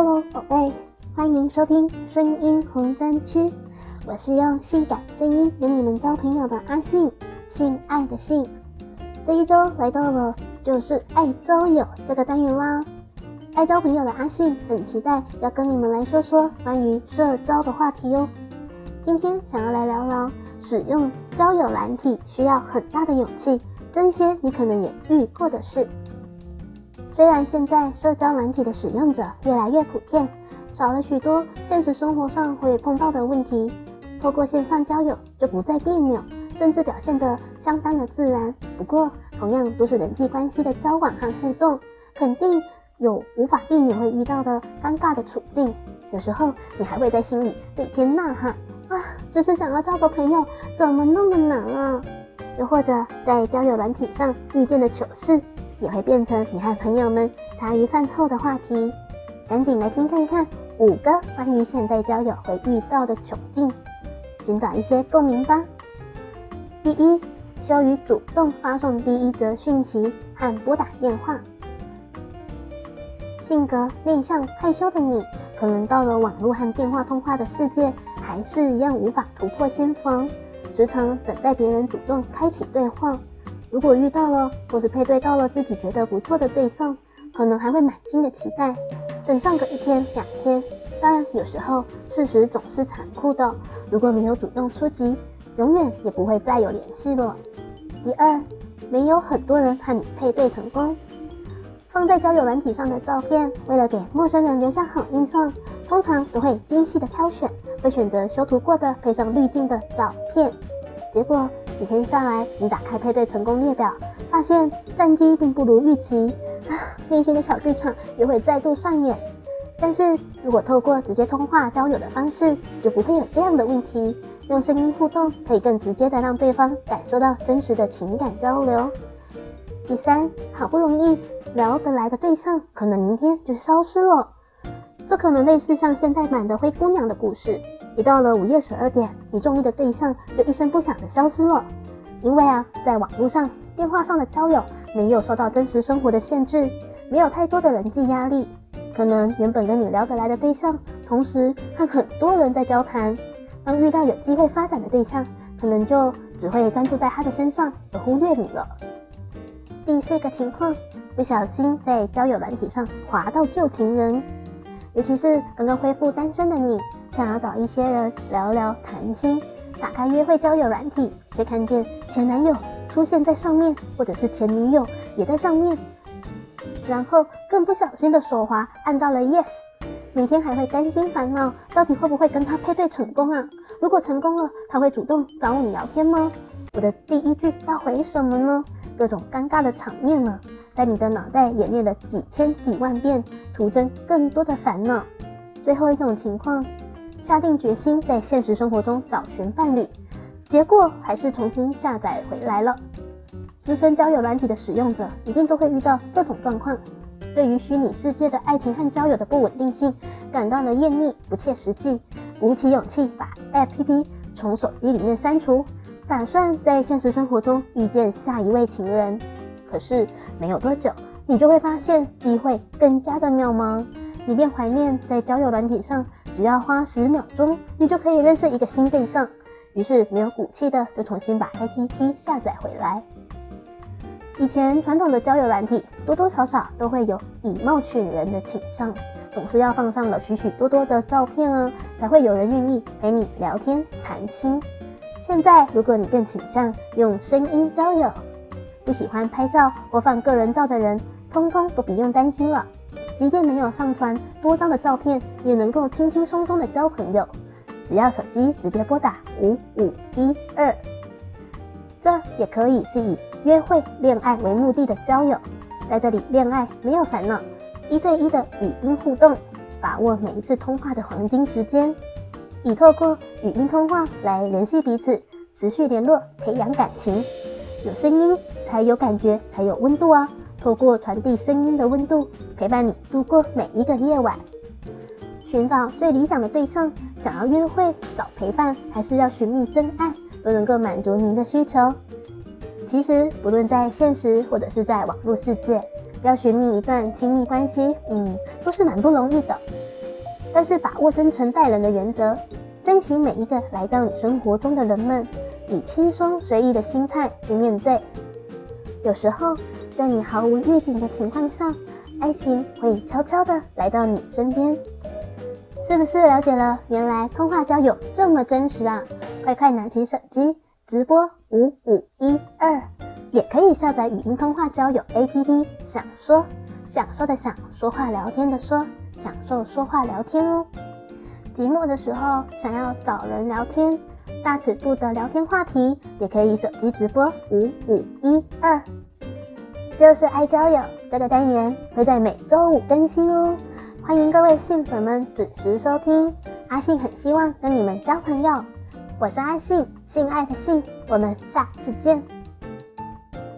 哈喽，宝贝，欢迎收听声音红灯区，我是用性感声音跟你们交朋友的阿信，性爱的性。这一周来到了就是爱交友这个单元啦。爱交朋友的阿信很期待要跟你们来说说关于社交的话题哟。今天想要来聊聊使用交友软体需要很大的勇气，这些你可能也遇过的事。虽然现在社交软体的使用者越来越普遍。少了许多现实生活上会碰到的问题，透过线上交友就不再别扭，甚至表现得相当的自然。不过，同样都是人际关系的交往和互动，肯定有无法避免会遇到的尴尬的处境。有时候你还会在心里对天呐喊：啊，只是想要交个朋友，怎么那么难啊？又或者在交友软体上遇见的糗事，也会变成你和朋友们茶余饭后的话题。赶紧来听看看。五个关于现代交友会遇到的窘境，寻找一些共鸣吧。第一，羞于主动发送第一则讯息和拨打电话。性格内向害羞的你，可能到了网络和电话通话的世界，还是一样无法突破心防，时常等待别人主动开启对话。如果遇到了或是配对到了自己觉得不错的对象，可能还会满心的期待。等上个一天两天，但有时候事实总是残酷的。如果没有主动出击，永远也不会再有联系了。第二，没有很多人和你配对成功。放在交友软体上的照片，为了给陌生人留下好印象，通常都会精细的挑选，会选择修图过的、配上滤镜的照片。结果几天下来，你打开配对成功列表，发现战绩并不如预期。啊内心的小剧场也会再度上演，但是如果透过直接通话交友的方式，就不会有这样的问题。用声音互动可以更直接的让对方感受到真实的情感交流。第三，好不容易聊得来的对象，可能明天就消失了。这可能类似像现代版的灰姑娘的故事，一到了午夜十二点，你中意的对象就一声不响的消失了。因为啊，在网络上、电话上的交友。没有受到真实生活的限制，没有太多的人际压力，可能原本跟你聊得来的对象，同时和很多人在交谈。当遇到有机会发展的对象，可能就只会专注在他的身上，而忽略你了。第四个情况，不小心在交友软体上滑到旧情人，尤其是刚刚恢复单身的你，想要找一些人聊聊谈心，打开约会交友软体，却看见前男友。出现在上面，或者是前女友也在上面，然后更不小心的手滑按到了 yes，每天还会担心烦恼，到底会不会跟他配对成功啊？如果成功了，他会主动找你聊天吗？我的第一句要回什么呢？各种尴尬的场面呢，在你的脑袋演练了几千几万遍，徒增更多的烦恼。最后一种情况，下定决心在现实生活中找寻伴侣。结果还是重新下载回来了。资深交友软体的使用者一定都会遇到这种状况，对于虚拟世界的爱情和交友的不稳定性感到了厌腻、不切实际，鼓起勇气把 APP 从手机里面删除，打算在现实生活中遇见下一位情人。可是没有多久，你就会发现机会更加的渺茫，你便怀念在交友软体上，只要花十秒钟，你就可以认识一个新对象。于是没有骨气的就重新把 APP 下载回来。以前传统的交友软体多多少少都会有以貌取人的倾向，总是要放上了许许多多的照片啊，才会有人愿意陪你聊天谈心。现在如果你更倾向用声音交友，不喜欢拍照或放个人照的人，通通都不用担心了。即便没有上传多张的照片，也能够轻轻松松的交朋友。只要手机直接拨打五五一二，这也可以是以约会、恋爱为目的的交友。在这里，恋爱没有烦恼，一对一的语音互动，把握每一次通话的黄金时间，以透过语音通话来联系彼此，持续联络，培养感情。有声音才有感觉，才有温度啊！透过传递声音的温度，陪伴你度过每一个夜晚。寻找最理想的对象，想要约会找陪伴，还是要寻觅真爱，都能够满足您的需求。其实，不论在现实或者是在网络世界，要寻觅一段亲密关系，嗯，都是蛮不容易的。但是把握真诚待人的原则，珍惜每一个来到你生活中的人们，以轻松随意的心态去面对。有时候，在你毫无预警的情况下，爱情会悄悄的来到你身边。是不是了解了？原来通话交友这么真实啊！快快拿起手机，直播五五一二，也可以下载语音通话交友 APP，想说，享受的想，说话聊天的说，享受说话聊天哦。寂寞的时候想要找人聊天，大尺度的聊天话题，也可以手机直播五五一二。就是爱交友这个单元会在每周五更新哦。欢迎各位信粉们准时收听，阿信很希望跟你们交朋友，我是阿信，信爱的信，我们下次见。